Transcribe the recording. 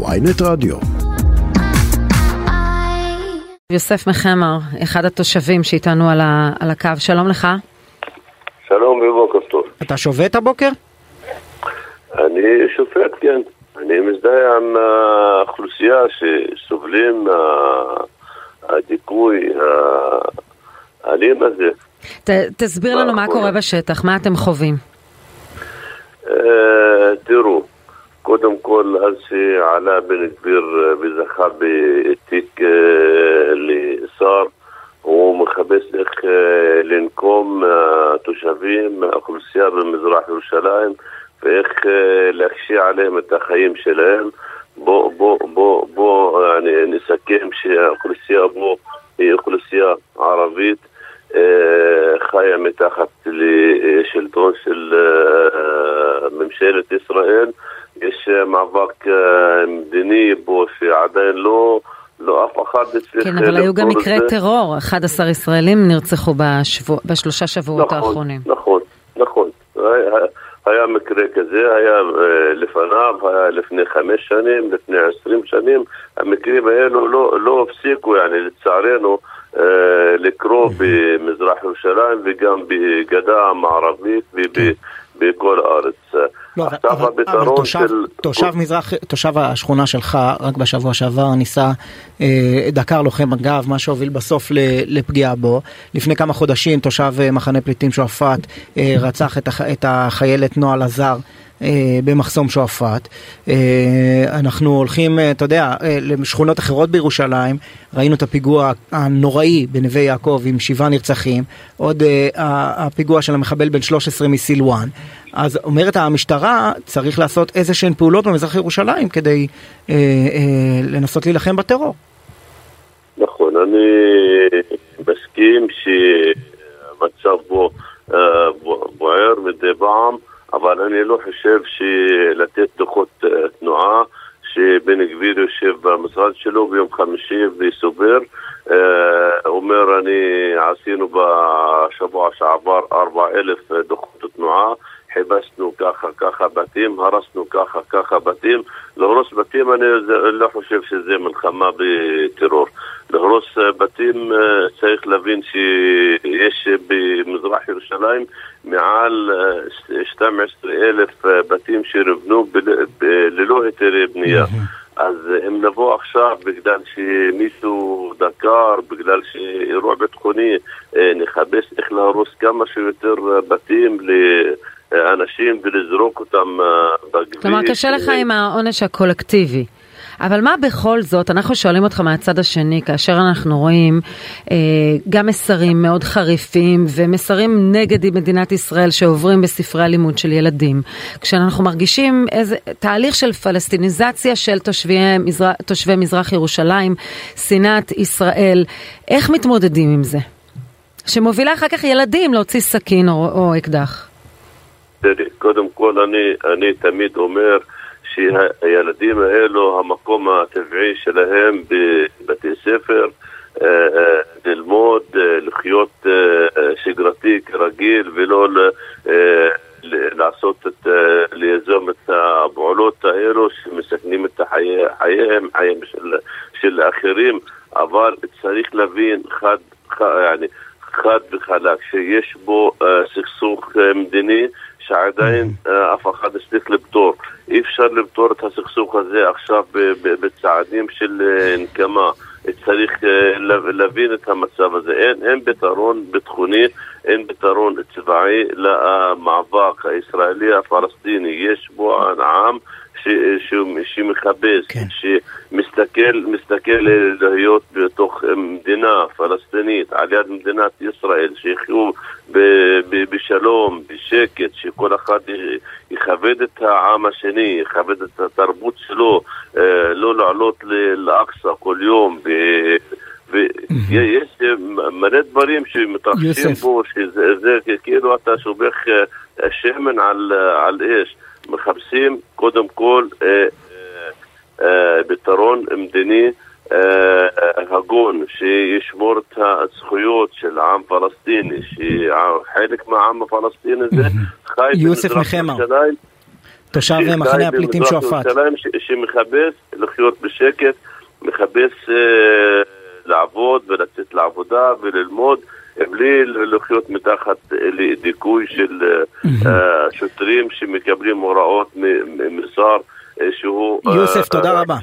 ויינט רדיו. יוסף מחמר, אחד התושבים שאיתנו על, ה, על הקו, שלום לך. שלום ובוקר טוב. אתה שובת הבוקר? אני שופט, כן. אני מזדהה עם האוכלוסייה שסובלים מהדיכוי האלים הזה. ת, תסביר לנו מה קורה בשטח, מה אתם חווים. אה, תראו, קודם כל, אז שעלה בן גביר וזכה בתיק אה, לשר, הוא מחפש איך אה, לנקום מהתושבים, מהאוכלוסייה במזרח ירושלים, ואיך להקשיע עליהם את החיים שלהם. בוא, בוא, בוא, בוא נסכם שהאוכלוסייה בו היא אוכלוסייה ערבית חיה מתחת לשלטון של ממשלת ישראל. מאבק מדיני בו שעדיין לא, לא אף אחד הצליח... כן, אבל היו גם מקרי טרור, 11 ישראלים נרצחו בשבוע, בשלושה שבועות נכון, האחרונים. נכון, נכון. היה, היה מקרה כזה, היה לפניו, היה לפני חמש שנים, לפני עשרים שנים, המקרים האלו לא, לא הפסיקו, yani, לצערנו, לקרוא במזרח ירושלים וגם בגדה המערבית ובכל הארץ. לא, אבל, אבל, אבל תושב, של... תושב, מזרח, תושב השכונה שלך רק בשבוע שעבר ניסה, אה, דקר לוחם מג"ב, מה שהוביל בסוף לפגיעה בו. לפני כמה חודשים תושב אה, מחנה פליטים שועפאט אה, רצח את, הח, את החיילת נועה לזר. אה, במחסום שועפאט. אה, אנחנו הולכים, אה, אתה יודע, לשכונות אחרות בירושלים, ראינו את הפיגוע הנוראי בנווה יעקב עם שבעה נרצחים, עוד הפיגוע של המחבל בן 13 מסילואן. אז אומרת המשטרה, צריך לעשות איזה שהן פעולות במזרח ירושלים כדי אה, אה, לנסות להילחם בטרור. נכון, אני מסכים שהמצב בו אה, בוער מדי פעם. אבל אני לא חושב שלתת דוחות אה, תנועה שבן גביר יושב במשרד שלו ביום חמישי וסובר אה, אומר אני עשינו בשבוע שעבר ארבע אלף דוחות תנועה חיפשנו ככה ככה בתים, הרסנו ככה ככה בתים. להרוס בתים אני לא חושב שזה מלחמה בטרור. להרוס בתים צריך להבין שיש במזרח ירושלים מעל 12 אלף בתים שנבנו ללא היתרי בנייה. אז אם נבוא עכשיו בגלל שמישהו דקר, בגלל שאירוע ביטחוני, נחפש איך להרוס כמה שיותר בתים אנשים ולזרוק אותם בכביש. כלומר, קשה לך עם העונש הקולקטיבי. אבל מה בכל זאת, אנחנו שואלים אותך מהצד השני, כאשר אנחנו רואים אה, גם מסרים מאוד חריפים ומסרים נגד מדינת ישראל שעוברים בספרי הלימוד של ילדים, כשאנחנו מרגישים איזה תהליך של פלסטיניזציה של תושבי, מזר, תושבי מזרח ירושלים, שנאת ישראל, איך מתמודדים עם זה? שמובילה אחר כך ילדים להוציא סכין או, או אקדח. תראי, קודם כל אני, אני תמיד אומר שהילדים האלו, המקום הטבעי שלהם בבתי ספר, אה, אה, ללמוד, אה, לחיות שגרתי כרגיל ולא לעשות את, ליזום את הפעולות האלו שמסכנים את חייהם, חייהם של, של אחרים, אבל צריך להבין חד, חד, חד וחלק שיש בו סכסוך מדיני שעדיין אה, אף אחד הצליח לפתור. אי אפשר לפתור את הסכסוך הזה עכשיו בצעדים של אה, נקמה. צריך אה, להבין את המצב הזה. אין, אין פתרון ביטחוני, אין פתרון צבאי למאבק הישראלי הפלסטיני. יש בו עם שמכבס, כן. שמסתכל מסתכל להיות בתוך מדינה פלסטינית על יד מדינת ישראל, שיחיו בשלום, בשקט, שכל אחד יכבד את העם השני, יכבד את התרבות שלו, אה, לא לעלות לאקצא כל יום. ויש מלא דברים שמתרחשים פה, שזה כאילו אתה שובך אה, שמן על, על אש. מחפשים קודם כל אה, אה, אה, פתרון מדיני הגון שישמור את הזכויות של העם פלסטיני, שחלק מהעם הפלסטיני הזה חי יוסף מחמר. תושב מחנה הפליטים שועפאט. שמחפש לחיות בשקט, מחפש אה, לעבוד ולצאת לעבודה וללמוד. בלי לחיות מתחת לדיכוי של אה, שוטרים שמקבלים הוראות משר שהוא... יוסף, תודה רבה.